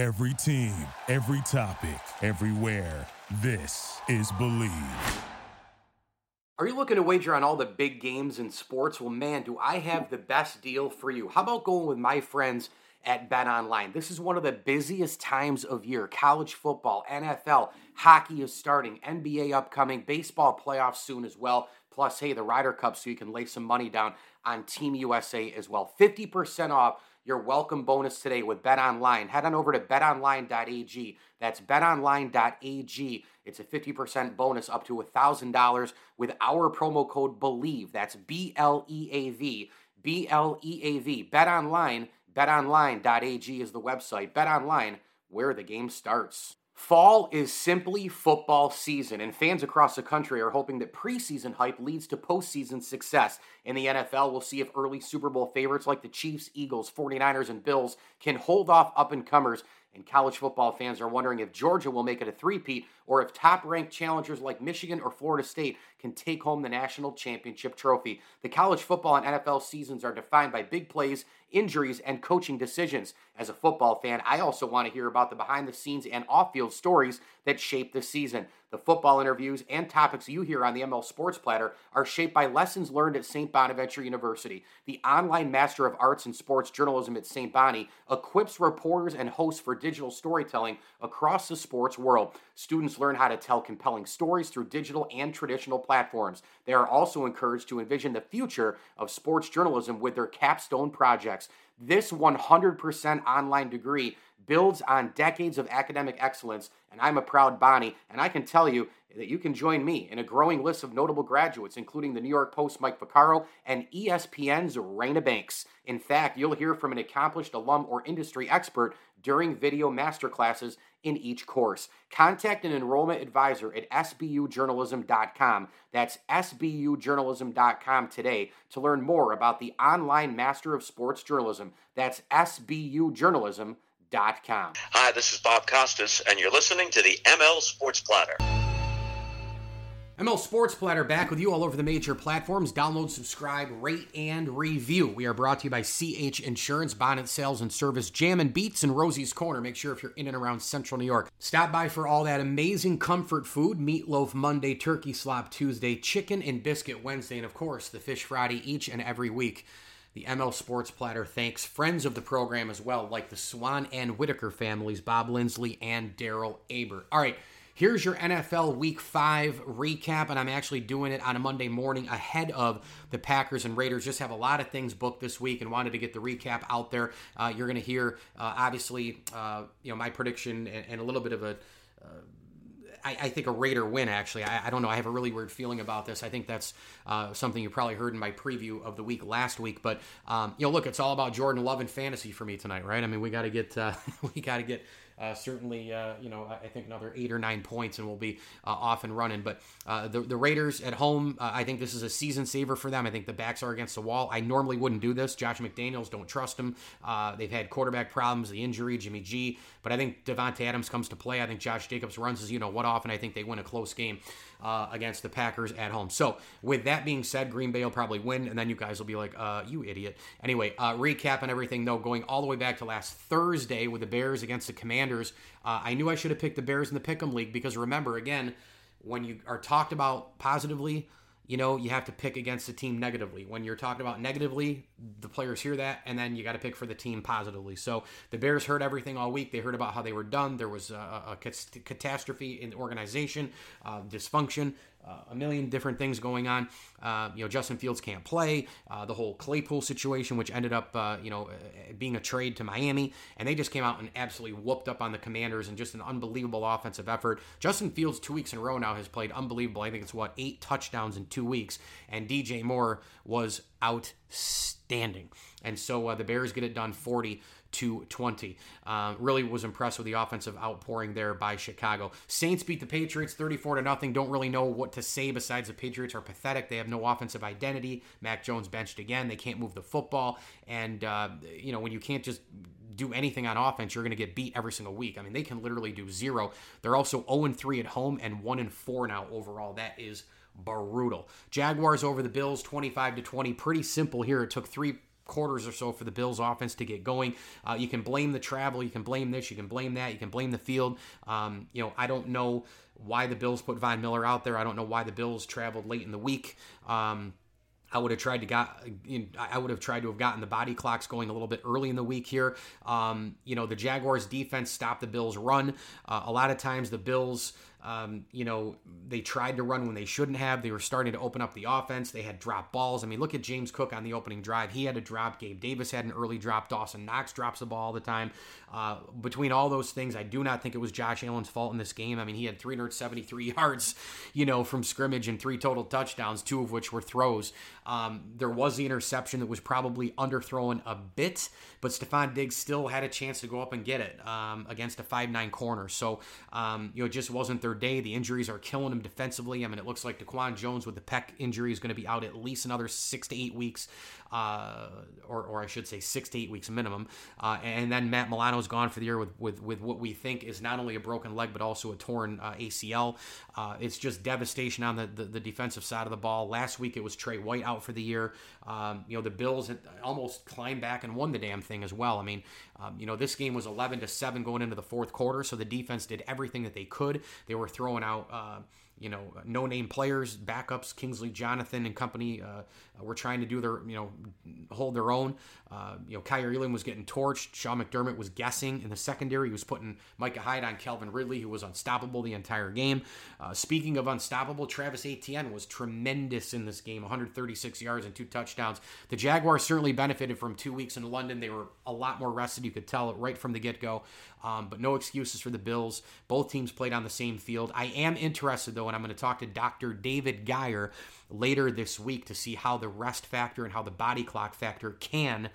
Every team, every topic, everywhere. This is Bleav. Are you looking to wager on all the big games in sports? Well, man, do I have the best deal for you. How about going with my friends at Bet Online? This is one of the busiest times of year. College football, NFL, hockey is starting, NBA upcoming, baseball playoffs soon as well. Plus, hey, the Ryder Cup, so you can lay some money down on Team USA as well. 50% off your welcome bonus today with Bet Online. Head on over to betonline.ag. That's betonline.ag. It's a 50% bonus up to $1,000 with our promo code BLEAV. That's B L E A V. B L E A V. Bet Online. BetOnline.ag is the website. Bet Online, where the game starts. Fall is simply football season, and fans across the country are hoping that preseason hype leads to postseason success. In the NFL, we'll see if early Super Bowl favorites like the Chiefs, Eagles, 49ers, and Bills can hold off up and comers. And college football fans are wondering if Georgia will make it a three-peat or if top ranked challengers like Michigan or Florida State can take home the national championship trophy. The college football and NFL seasons are defined by big plays injuries, and coaching decisions. As a football fan, I also want to hear about the behind the scenes and off field stories that shape the season. The football interviews and topics you hear on the ML Sports Platter are shaped by lessons learned at St. Bonaventure University. The online Master of Arts in Sports Journalism at St. Bonnie equips reporters and hosts for digital storytelling across the sports world. Students learn how to tell compelling stories through digital and traditional platforms. They are also encouraged to envision the future of sports journalism with their capstone projects. This 100% online degree builds on decades of academic excellence, and I'm a proud Bonnie, and I can tell you that you can join me in a growing list of notable graduates, including the New York Post Mike Vaccaro and ESPN's Raina Banks. In fact, you'll hear from an accomplished alum or industry expert during video masterclasses in each course. Contact an enrollment advisor at sbujournalism.com. That's sbujournalism.com today to learn more about the online Master of Sports Journalism. That's sbujournalism.com. Hi, this is Bob Costas, and you're listening to the ML Sports Platter. ML Sports Platter back with you all over the major platforms. Download, subscribe, rate, and review. We are brought to you by CH Insurance, Bonnet Sales and Service, Jam and Beats, and Rosie's Corner. Make sure if you're in and around Central New York, stop by for all that amazing comfort food meatloaf Monday, turkey slop Tuesday, chicken and biscuit Wednesday, and of course, the fish Friday each and every week. The ML Sports Platter thanks friends of the program as well, like the Swan and Whitaker families, Bob Lindsley and Daryl Aber. All right. Here's your NFL Week 5 recap, and I'm actually doing it on a Monday morning ahead of the Packers and Raiders. Just have a lot of things booked this week and wanted to get the recap out there. Uh, you're going to hear, uh, obviously, uh, you know, my prediction and, and, a little bit of a. Uh, I, think a Raider win, actually. I, I, don't know. I have a really weird feeling about this. I think that's uh, something you probably heard in my preview of the week last week. But, um, you know, look, it's all about Jordan Love and fantasy for me tonight, right? I mean, we got to get, uh, we got to get uh, certainly, uh, you know, I think another eight or nine points and we'll be uh, off and running. But uh, the, the Raiders at home, uh, I think this is a season saver for them. I think the backs are against the wall. I normally wouldn't do this. Josh McDaniels, don't trust him. Uh, they've had quarterback problems, the injury, Jimmy G. But I think Davante Adams comes to play. I think Josh Jacobs runs his, you know, what off, and I think they win a close game uh, against the Packers at home. So, with that being said, Green Bay will probably win, and then you guys will be like, uh, you idiot. Anyway, uh, recap and everything, though, going all the way back to last Thursday with the Bears against the Commanders. Uh, I knew I should have picked the Bears in the Pick'em League because remember, again, when you are talked about positively, you know, you have to pick against the team negatively. When you're talking about negatively, the players hear that, and then you got to pick for the team positively. So the Bears heard everything all week. They heard about how they were done. There was a, a catastrophe in the organization, uh, dysfunction uh, a million different things going on. Uh, you know, Justin Fields can't play. Uh, the whole Claypool situation, which ended up, uh, you know, uh, being a trade to Miami, and they just came out and absolutely whooped up on the Commanders and just an unbelievable offensive effort. Justin Fields, two weeks in a row now, has played unbelievable. I think it's what eight touchdowns in two weeks, and DJ Moore was outstanding. And so uh, the Bears get it done, forty to 20. Um, really was impressed with the offensive outpouring there by Chicago. Saints beat the Patriots 34 to nothing. Don't really know what to say besides the Patriots are pathetic. They have no offensive identity. Mac Jones benched again. They can't move the football. And, uh, you know, when you can't just do anything on offense, you're going to get beat every single week. I mean, they can literally do zero. They're also 0 3 at home and 1 4 now overall. That is brutal. Jaguars over the Bills 25 to 20. Pretty simple here. It took three quarters or so for the Bills offense to get going. Uh, you can blame the travel, you can blame this, you can blame that, you can blame the field. Um, you know, I don't know why the Bills put Von Miller out there. I don't know why the Bills traveled late in the week. Um, I would have tried to got I would have tried to have gotten the body clocks going a little bit early in the week here. Um, you know, the Jaguars defense stopped the Bills run. Uh, a lot of times the Bills um, you know, they tried to run when they shouldn't have. They were starting to open up the offense. They had drop balls. I mean, look at James Cook on the opening drive. He had a drop. Gabe Davis had an early drop. Dawson Knox drops the ball all the time. Uh, between all those things, I do not think it was Josh Allen's fault in this game. I mean, he had 373 yards, you know, from scrimmage and three total touchdowns, two of which were throws. Um, there was the interception that was probably underthrown a bit, but Stefon Diggs still had a chance to go up and get it um, against a 5'9 corner. So, um, you know, it just wasn't their day. The injuries are killing them defensively. I mean, it looks like DaQuan Jones with the pec injury is going to be out at least another six to eight weeks, uh, or, or I should say six to eight weeks minimum. Uh, and then Matt Milano's gone for the year with, with, with what we think is not only a broken leg, but also a torn uh, ACL. Uh, it's just devastation on the, the, the, defensive side of the ball. Last week it was Trey White out for the year. Um, you know, the Bills almost climbed back and won the damn thing as well. I mean, um, you know, this game was 11 to 7 going into the fourth quarter, so the defense did everything that they could. They were throwing out, uh, you know, no name players, backups, Kingsley Jonathan and company uh, were trying to do their, you know, hold their own. Uh, you know, Kaiir Elam was getting torched. Sean McDermott was guessing in the secondary. He was putting Micah Hyde on Calvin Ridley, who was unstoppable the entire game. Uh, speaking of unstoppable, Travis Etienne was tremendous in this game 136 yards and two touchdowns. The Jaguars certainly benefited from two weeks in London. They were a lot more rested. You could tell it right from the get go. Um, but no excuses for the Bills. Both teams played on the same field. I am interested, though, and I'm going to talk to Dr. David Geyer later this week to see how the rest factor and how the body clock factor can,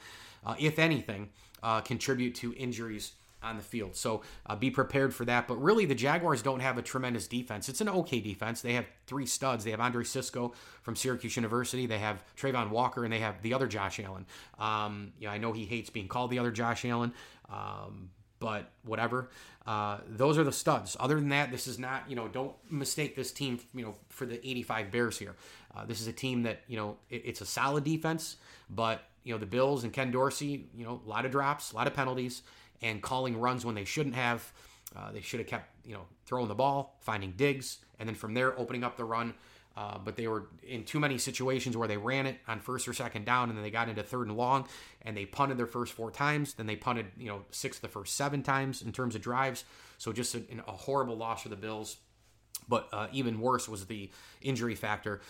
uh, if anything, uh, contribute to injuries on the field. So uh, be prepared for that. But really, the Jaguars don't have a tremendous defense. It's an okay defense. They have three studs. They have Andre Cisco from Syracuse University. They have Travon Walker, and they have the other Josh Allen. Um, yeah, I know he hates being called the other Josh Allen. Um, but whatever. Uh, those are the studs. Other than that, this is not, you know, don't mistake this team, you know, for the 85 Bears here. Uh, this is a team that, you know, it, it's a solid defense, but, you know, the Bills and Ken Dorsey, you know, a lot of drops, a lot of penalties, and calling runs when they shouldn't have. Uh, they should have kept, you know, throwing the ball, finding Diggs, and then from there opening up the run. Uh, but they were in too many situations where they ran it on first or second down, and then they got into third and long, and they punted their first four times. Then they punted, you know, six the first seven times in terms of drives. So just a, a horrible loss for the Bills. But uh, even worse was the injury factor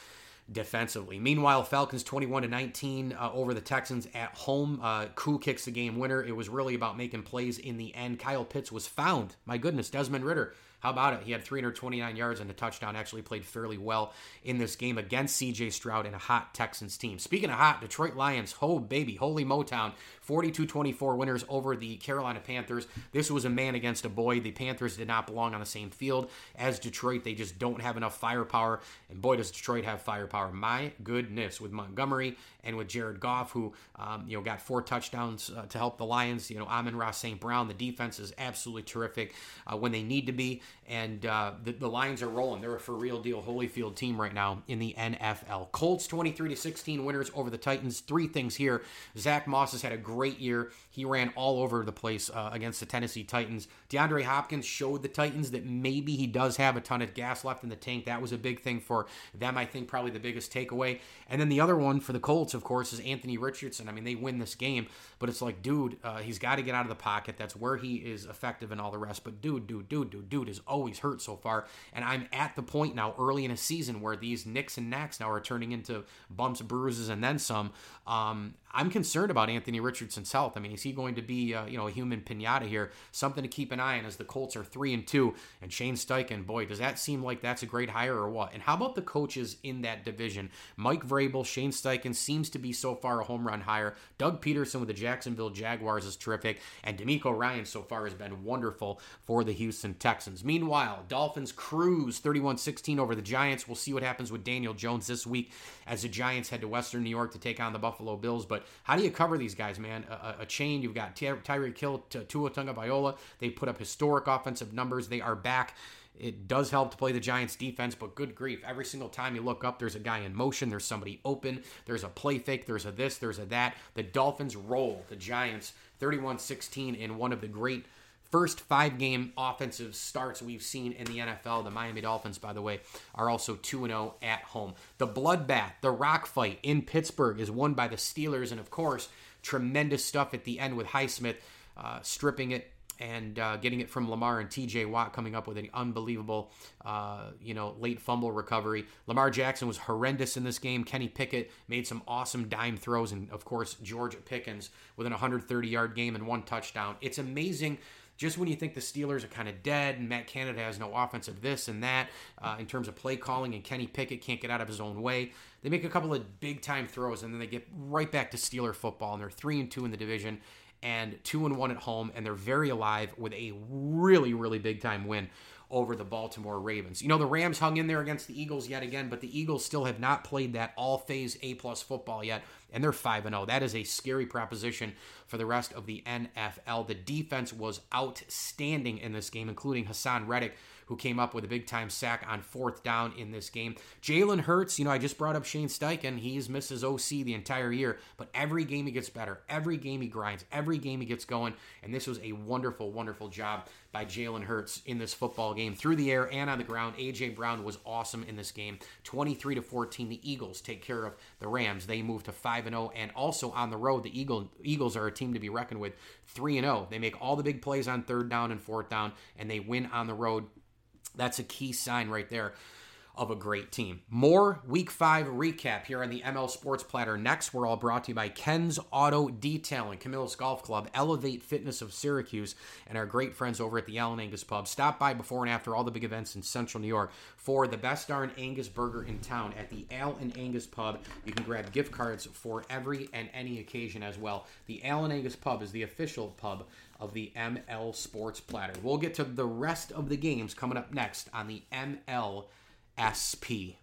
defensively. Meanwhile, Falcons 21 to 19 uh, over the Texans at home. Uh, kicks the game winner. It was really about making plays in the end. Kyle Pitts was found. My goodness, Desmond Ridder how about it? He had 329 yards and a touchdown. Actually played fairly well in this game against CJ Stroud and a hot Texans team. Speaking of hot, Detroit Lions, ho baby, holy Motown, 42-24 winners over the Carolina Panthers. This was a man against a boy. The Panthers did not belong on the same field as Detroit. They just don't have enough firepower. And boy, does Detroit have firepower. My goodness, with Montgomery and with Jared Goff, who um, you know got four touchdowns uh, to help the Lions. You know, Amon-Ra St. Brown. The defense is absolutely terrific uh, when they need to be and uh, the, the Lions are rolling. They're a for real deal Holyfield team right now in the NFL. Colts 23 to 16 winners over the Titans. Three things here. Zack Moss has had a great year. He ran all over the place uh, against the Tennessee Titans. DeAndre Hopkins showed the Titans that maybe he does have a ton of gas left in the tank. That was a big thing for them. I think probably the biggest takeaway. And then the other one for the Colts, of course, is Anthony Richardson. I mean, they win this game, but it's like, dude, uh, he's got to get out of the pocket. That's where he is effective and all the rest. But dude, dude, dude, dude, dude is always hurt so far. And I'm at the point now, early in a season, where these nicks and knacks now are turning into bumps, bruises, and then some. Um, I'm concerned about Anthony Richardson's health. I mean, is he going to be, uh, you know, a human pinata here? Something to keep an eye on as the Colts are three and two, and Shane Steichen, boy, does that seem like that's a great hire or what? And how about the coaches in that division? Mike Vrabel, Shane Steichen seems to be so far a home run hire. Doug Pederson with the Jacksonville Jaguars is terrific, and DeMeco Ryan so far has been wonderful for the Houston Texans. Meanwhile, Dolphins cruise 31-16 over the Giants. We'll see what happens with Daniel Jones this week as the Giants head to Western New York to take on the Buffalo Bills, but how do you cover these guys, man? A, a chain. You've got Ty- Tyreek Hill, Tua Tagovailoa. They put up historic offensive numbers. They are back It does help to play the Giants defense, but good grief. Every single time you look up, there's a guy in motion, there's somebody open, there's a play fake, there's a this, there's a that. The Dolphins roll the Giants 31 16 in one of the great first five game offensive starts we've seen in the NFL. The Miami Dolphins, by the way, are also 2 0 at home. The bloodbath, the rock fight in Pittsburgh is won by the Steelers, and of course, tremendous stuff at the end with Highsmith uh, stripping it and uh, getting it from Lamar and T.J. Watt coming up with an unbelievable, uh, you know, late fumble recovery. Lamar Jackson was horrendous in this game. Kenny Pickett made some awesome dime throws, and of course George Pickens with an 130-yard game and one touchdown. It's amazing. Just when you think the Steelers are kind of dead and Matt Canada has no offensive this and that uh, in terms of play calling and Kenny Pickett can't get out of his own way, they make a couple of big time throws and then they get right back to Steeler football and they're three and two in the division and two and one at home, and they're very alive with a really, really big time win over the Baltimore Ravens. You know, the Rams hung in there against the Eagles yet again, but the Eagles still have not played that all phase A plus football yet, and they're 5 0. That is a scary proposition for the rest of the NFL. The defense was outstanding in this game, including Haason Reddick who came up with a big time sack on fourth down in this game. Jalen Hurts, you know, I just brought up Shane Steichen. He's his OC the entire year, but every game he gets better. Every game he grinds. Every game he gets going. And this was a wonderful, wonderful job by Jalen Hurts in this football game through the air and on the ground. AJ Brown was awesome in this game. 23 to 14, the Eagles take care of the Rams. They move to 5 and 0 and also on the road, the Eagle, Eagles are a team to be reckoned with. 3 and 0. They make all the big plays on third down and fourth down and they win on the road that's a key sign right there of a great team. More week five recap here on the ML Sports Platter. Next, we're all brought to you by Ken's Auto Detailing, Camillus Golf Club, Elevate Fitness of Syracuse, and our great friends over at the Allen Angus Pub. Stop by before and after all the big events in Central New York for the best darn Angus burger in town at the Allen Angus Pub. You can grab gift cards for every and any occasion as well. The Allen Angus Pub is the official pub of the ML Sports Platter. We'll get to the rest of the games coming up next on the MLSP.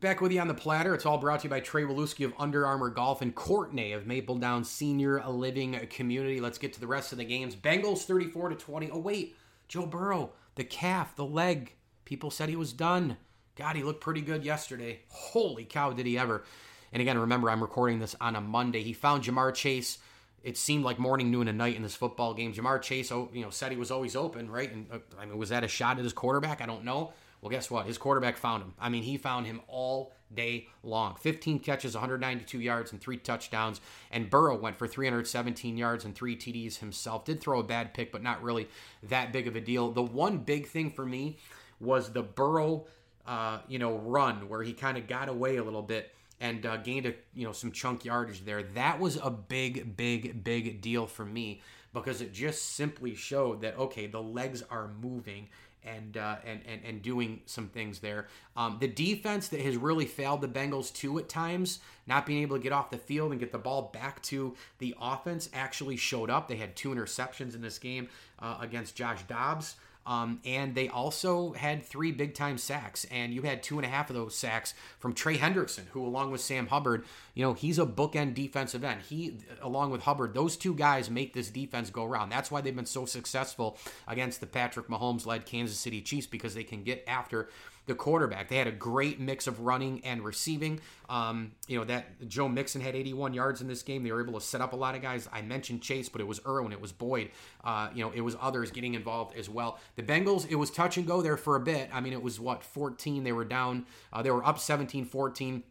Back with you on the platter. It's all brought to you by Trey Waluski of Under Armour Golf and Courtney of Maple Down Senior Living Community. Let's get to the rest of the games. Bengals 34 to 20. Oh wait, Joe Burrow, the calf, the leg. People said he was done. God, he looked pretty good yesterday. Holy cow, did he ever? And again, remember, I'm recording this on a Monday. He found Ja'Marr Chase. It seemed like morning, noon, and night in this football game. Ja'Marr Chase, oh, you know, said he was always open, right? And uh, I mean, was that a shot at his quarterback? I don't know. Well, guess what? His quarterback found him. I mean, he found him all day long. 15 catches, 192 yards, and three touchdowns. And Burrow went for 317 yards and three TDs himself. Did throw a bad pick, but not really that big of a deal. The one big thing for me was the Burrow, uh, you know, run where he kind of got away a little bit and uh, gained a you know some chunk yardage there. That was a big, big, big deal for me because it just simply showed that okay, the legs are moving and uh, and, and and doing some things there. Um, the defense that has really failed the Bengals too at times, not being able to get off the field and get the ball back to the offense, actually showed up. They had two interceptions in this game uh, against Josh Dobbs. Um, and they also had three big time sacks, and you had two and a half of those sacks from Trey Hendrickson, who, along with Sam Hubbard, you know, he's a bookend defensive end. He, along with Hubbard, those two guys make this defense go around. That's why they've been so successful against the Patrick Mahomes led Kansas City Chiefs because they can get after the quarterback. They had a great mix of running and receiving. Um, you know that Joe Mixon had 81 yards in this game. They were able to set up a lot of guys. I mentioned Chase, but it was Irwin, it was Boyd. Uh, you know, it was others getting involved as well. The Bengals, it was touch and go there for a bit. I mean, it was what 14. They were down. Uh, they were up 17-14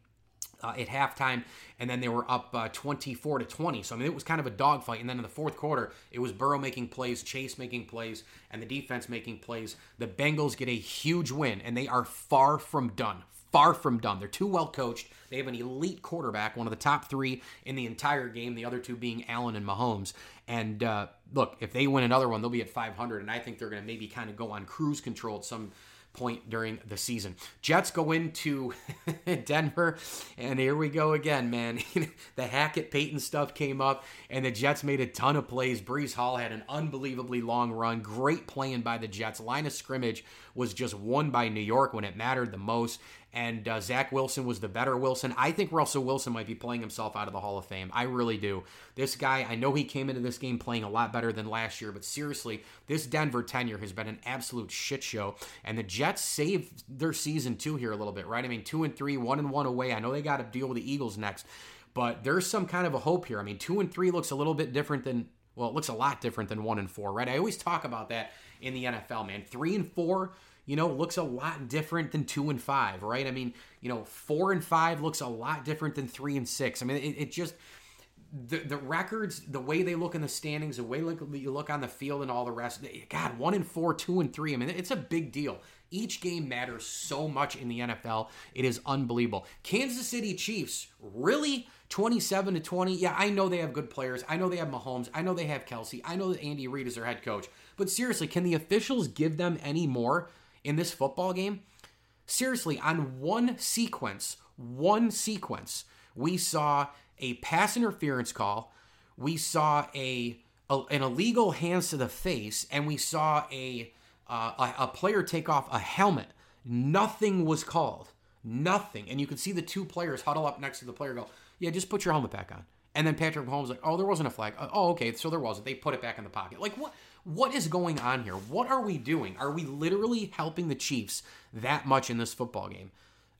uh, at halftime, and then they were up uh, 24 to 20. So I mean, it was kind of a dogfight. And then in the fourth quarter, it was Burrow making plays, Chase making plays, and the defense making plays. The Bengals get a huge win, and they are far from done. Far from done. They're too well coached. They have an elite quarterback, one of the top three in the entire game. The other two being Allen and Mahomes. And uh, look, if they win another one, they'll be at 500, and I think they're going to maybe kind of go on cruise control at some point during the season. Jets go into Denver, and here we go again, man. the Hackett Payton stuff came up, and the Jets made a ton of plays. Breece Hall had an unbelievably long run. Great playing by the Jets. Line of scrimmage was just won by New York when it mattered the most. And uh, Zach Wilson was the better Wilson. I think Russell Wilson might be playing himself out of the Hall of Fame. I really do. This guy, I know he came into this game playing a lot better than last year, but seriously, this Denver tenure has been an absolute shit show. And the Jets saved their season too here a little bit, right? I mean, two and three, one and one away. I know they got to deal with the Eagles next, but there's some kind of a hope here. I mean, two and three looks a little bit different than well, it looks a lot different than one and four, right? I always talk about that in the NFL, man. Three and four you know, looks a lot different than two and five, right? I mean, you know, four and five looks a lot different than three and six. I mean, it, it just the the records, the way they look in the standings, the way look, you look on the field, and all the rest. God, one and four, two and three. I mean, it's a big deal. Each game matters so much in the NFL. It is unbelievable. Kansas City Chiefs really 27 to 20. Yeah, I know they have good players. I know they have Mahomes. I know they have Kelce. I know that Andy Reid is their head coach. But seriously, can the officials give them any more? In this football game, seriously, on one sequence, one sequence, we saw a pass interference call, we saw a, a an illegal hands to the face, and we saw a, uh, a a player take off a helmet. Nothing was called. Nothing. And you could see the two players huddle up next to the player go, Yeah, just put your helmet back on. And then Patrick Mahomes like, Oh, there wasn't a flag. Oh, okay, so there wasn't. They put it back in the pocket. Like what what is going on here? What are we doing? Are we literally helping the Chiefs that much in this football game?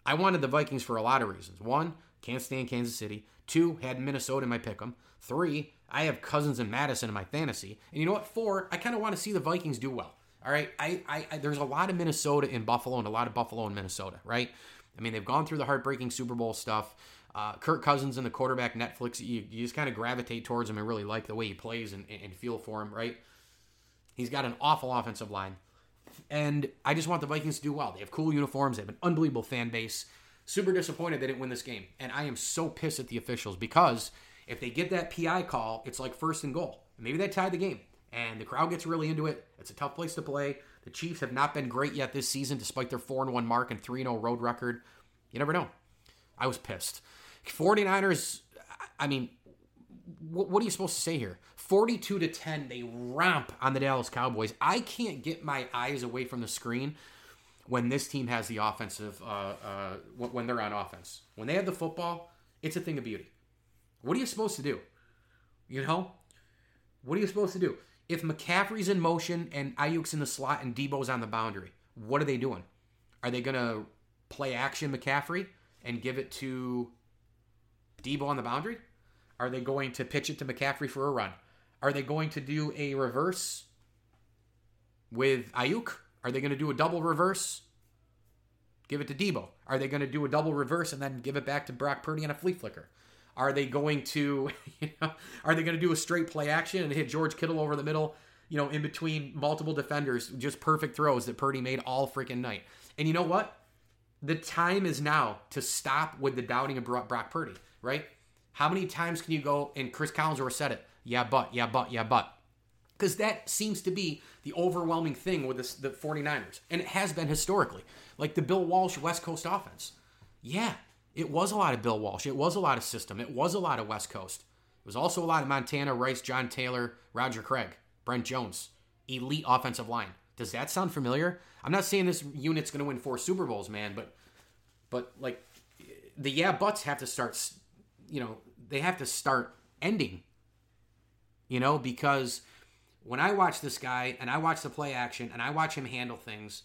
I wanted the Vikings for a lot of reasons. One, can't stand Kansas City. Two, had Minnesota in my pick 'em. Three, I have Cousins and Addison in my fantasy. And you know what? Four, I kind of want to see the Vikings do well. All right, I, I, I, there's a lot of Minnesota in Buffalo and a lot of Buffalo in Minnesota, right? I mean, they've gone through the heartbreaking Super Bowl stuff. Uh, Kirk Cousins and the quarterback Netflix, you, you just kind of gravitate towards him and really like the way he plays and, and feel for him, right? He's got an awful offensive line. And I just want the Vikings to do well. They have cool uniforms, they have an unbelievable fan base. Super disappointed they didn't win this game. And I am so pissed at the officials because if they get that PI call, it's like first and goal. Maybe they tied the game. And the crowd gets really into it. It's a tough place to play. The Chiefs have not been great yet this season, despite their 4 1 mark and 3 0 road record. You never know. I was pissed. 49ers, I mean, what, what are you supposed to say here? 42 to 10, they romp on the Dallas Cowboys. I can't get my eyes away from the screen when this team has the offensive, uh, uh, when they're on offense. When they have the football, it's a thing of beauty. What are you supposed to do? You know? What are you supposed to do? If McCaffrey's in motion and Aiyuk's in the slot and Deebo's on the boundary, what are they doing? Are they going to play action McCaffrey and give it to Deebo on the boundary? Are they going to pitch it to McCaffrey for a run? Are they going to do a reverse with Aiyuk? Are they going to do a double reverse? Give it to Deebo. Are they going to do a double reverse and then give it back to Brock Purdy on a flea flicker? Are they going to, you know, are they going to do a straight play action and hit George Kittle over the middle, you know, in between multiple defenders, just perfect throws that Purdy made all freaking night? And you know what? The time is now to stop with the doubting of Brock Purdy, right? How many times can you go, and Chris Collinsworth said it, yeah, but, yeah, but, yeah, but. Because that seems to be the overwhelming thing with this, the 49ers. And it has been historically. Like the Bill Walsh West Coast offense. Yeah, it was a lot of Bill Walsh. It was a lot of system. It was a lot of West Coast. It was also a lot of Montana, Rice, John Taylor, Roger Craig, Brent Jones. Elite offensive line. Does that sound familiar? I'm not saying this unit's going to win four Super Bowls, man, but but like the yeah buts have to start you know, they have to start ending. You know, because when I watch this guy and I watch the play action and I watch him handle things,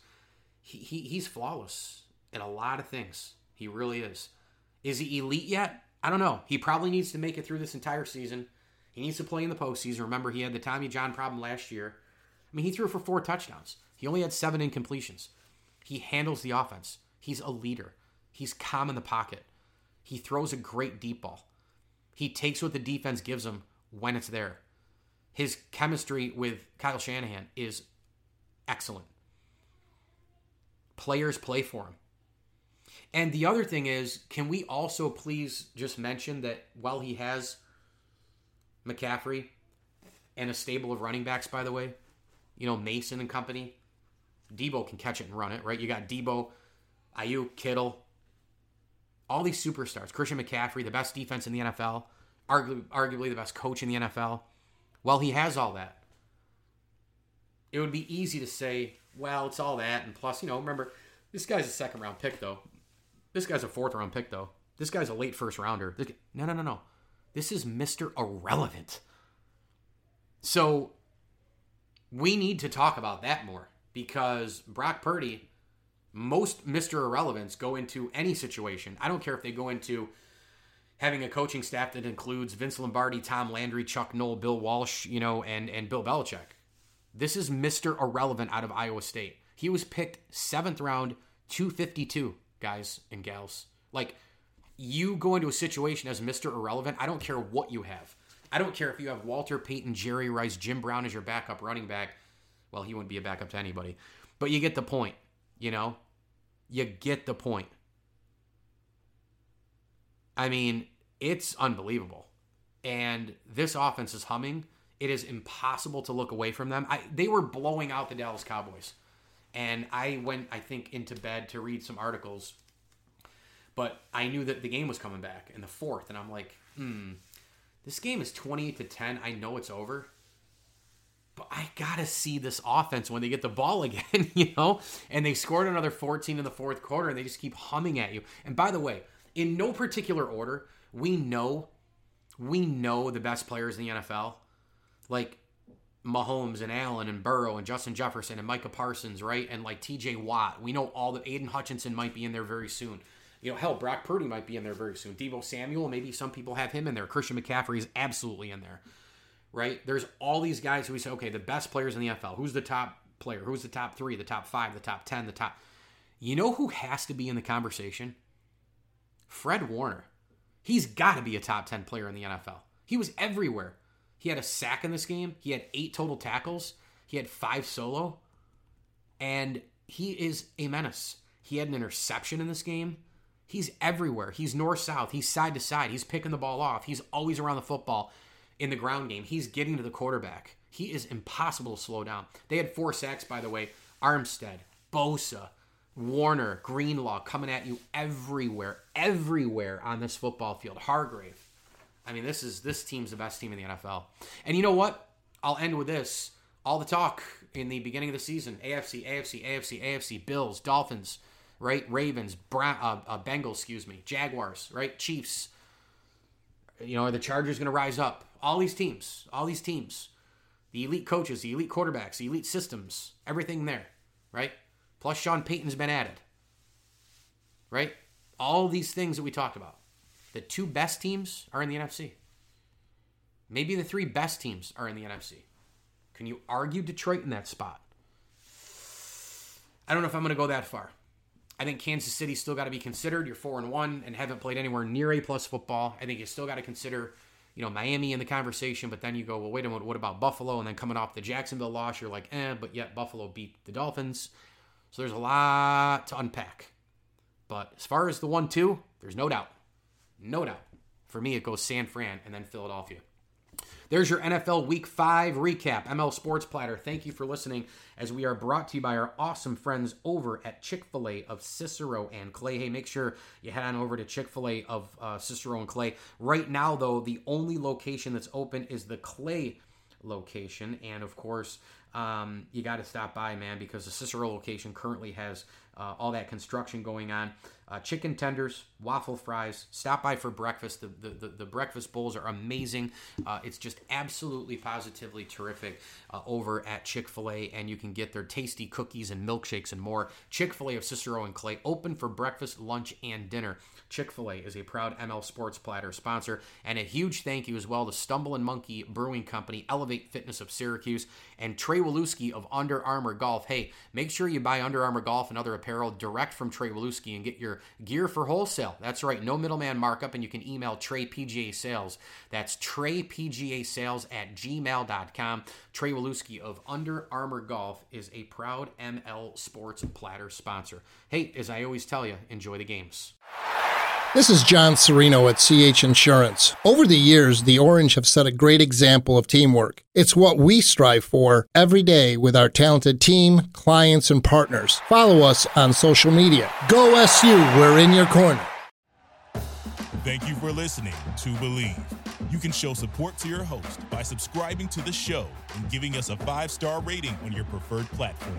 he, he he's flawless at a lot of things. He really is. Is he elite yet? I don't know. He probably needs to make it through this entire season. He needs to play in the postseason. Remember, he had the Tommy John problem last year. I mean, he threw for four touchdowns. He only had seven incompletions. He handles the offense. He's a leader. He's calm in the pocket. He throws a great deep ball. He takes what the defense gives him when it's there. His chemistry with Kyle Shanahan is excellent. Players play for him. And the other thing is, can we also please just mention that while he has McCaffrey and a stable of running backs, by the way, you know, Mason and company, Deebo can catch it and run it, right? You got Deebo, Aiyuk, Kittle, all these superstars, Christian McCaffrey, the best defense in the NFL, arguably, arguably the best coach in the NFL. Well, he has all that. It would be easy to say, well, it's all that, and plus, you know, remember, this guy's a second round pick, though. This guy's a fourth round pick, though. This guy's a late first rounder. Guy, No, no, no, no. This is Mr. Irrelevant. So we need to talk about that more because Brock Purdy, most Mr. Irrelevance go into any situation. I don't care if they go into having a coaching staff that includes Vince Lombardi, Tom Landry, Chuck Noll, Bill Walsh, you know, and and Bill Belichick. This is Mr. Irrelevant out of Iowa State. He was picked seventh round, 252, guys and gals. Like, you go into a situation as Mr. Irrelevant, I don't care what you have. I don't care if you have Walter Payton, Jerry Rice, Jim Brown as your backup running back. Well, he wouldn't be a backup to anybody. But you get the point, you know? You get the point. I mean, it's unbelievable. And this offense is humming. It is impossible to look away from them. I, they were blowing out the Dallas Cowboys. And I went, I think, into bed to read some articles. But I knew that the game was coming back in the fourth. And I'm like, hmm, this game is 28 to 10. I know it's over. But I gotta see this offense when they get the ball again, you know? And they scored another 14 in the fourth quarter and they just keep humming at you. And by the way, in no particular order, we know we know the best players in the NFL. Like Mahomes and Allen and Burrow and Justin Jefferson and Micah Parsons, right? And like TJ Watt. We know all that Aidan Hutchinson might be in there very soon. You know, hell, Brock Purdy might be in there very soon. Deebo Samuel, maybe some people have him in there. Christian McCaffrey is absolutely in there, right? There's all these guys who we say, okay, the best players in the NFL. Who's the top player? Who's the top three, the top five, the top 10, the top. You know who has to be in the conversation? Fred Warner. He's got to be a top 10 player in the NFL. He was everywhere. He had a sack in this game, he had eight total tackles, he had five solo, and he is a menace. He had an interception in this game. He's everywhere. He's north south. He's side to side. He's picking the ball off. He's always around the football in the ground game. He's getting to the quarterback. He is impossible to slow down. They had four sacks, by the way. Armstead, Bosa, Warner, Greenlaw coming at you everywhere, everywhere on this football field. Hargrave. I mean, this is this team's the best team in the NFL. And you know what? I'll end with this. All the talk in the beginning of the season: AFC, AFC, AFC, AFC, Bills, Dolphins, right? Ravens, Brown, uh, uh, Bengals, excuse me, Jaguars, right? Chiefs. You know, are the Chargers going to rise up? All these teams, all these teams, the elite coaches, the elite quarterbacks, the elite systems, everything there, right? Plus, Sean Payton's been added, right? All these things that we talked about. The two best teams are in the NFC. Maybe the three best teams are in the NFC. Can you argue Detroit in that spot? I don't know if I'm going to go that far. I think Kansas City still got to be considered. You're four and one and haven't played anywhere near A plus football. I think you still got to consider, you know, Miami in the conversation. But then you go, well, wait a minute, what about Buffalo? And then coming off the Jacksonville loss, you're like, eh, but yet Buffalo beat the Dolphins. So there's a lot to unpack. But as far as the one two, there's no doubt, no doubt. For me, it goes San Fran and then Philadelphia. There's your NFL Week 5 recap. ML Sports Platter. Thank you for listening as we are brought to you by our awesome friends over at Chick fil A of Cicero and Clay. Hey, make sure you head on over to Chick fil A of uh, Cicero and Clay. Right now, though, the only location that's open is the Clay location. And of course, um, you got to stop by, man, because the Cicero location currently has uh, all that construction going on. Uh, chicken tenders, waffle fries. Stop by for breakfast. The, the, the, the breakfast bowls are amazing. Uh, it's just absolutely positively terrific uh, over at Chick fil A, and you can get their tasty cookies and milkshakes and more. Chick fil A of Cicero and Clay, open for breakfast, lunch, and dinner. Chick fil A is a proud ML Sports Platter sponsor, and a huge thank you as well to Stumble and Monkey Brewing Company, Elevate Fitness of Syracuse, and Trey Waluski of Under Armour Golf. Hey, make sure you buy Under Armour Golf and other apparel direct from Trey Waluski and get your gear for wholesale. That's right, no middleman markup, and you can email Trey PGA Sales. That's Trey PGA Sales at gmail.com. Trey Waluski of Under Armour Golf is a proud ML Sports Platter sponsor. Hey, as I always tell you, enjoy the games. This is John Serino at CH Insurance. Over the years, the Orange have set a great example of teamwork. It's what we strive for every day with our talented team, clients, and partners. Follow us on social media. Go SU, we're in your corner. Thank you for listening to Bleav. You can show support to your host by subscribing to the show and giving us a five star rating on your preferred platform.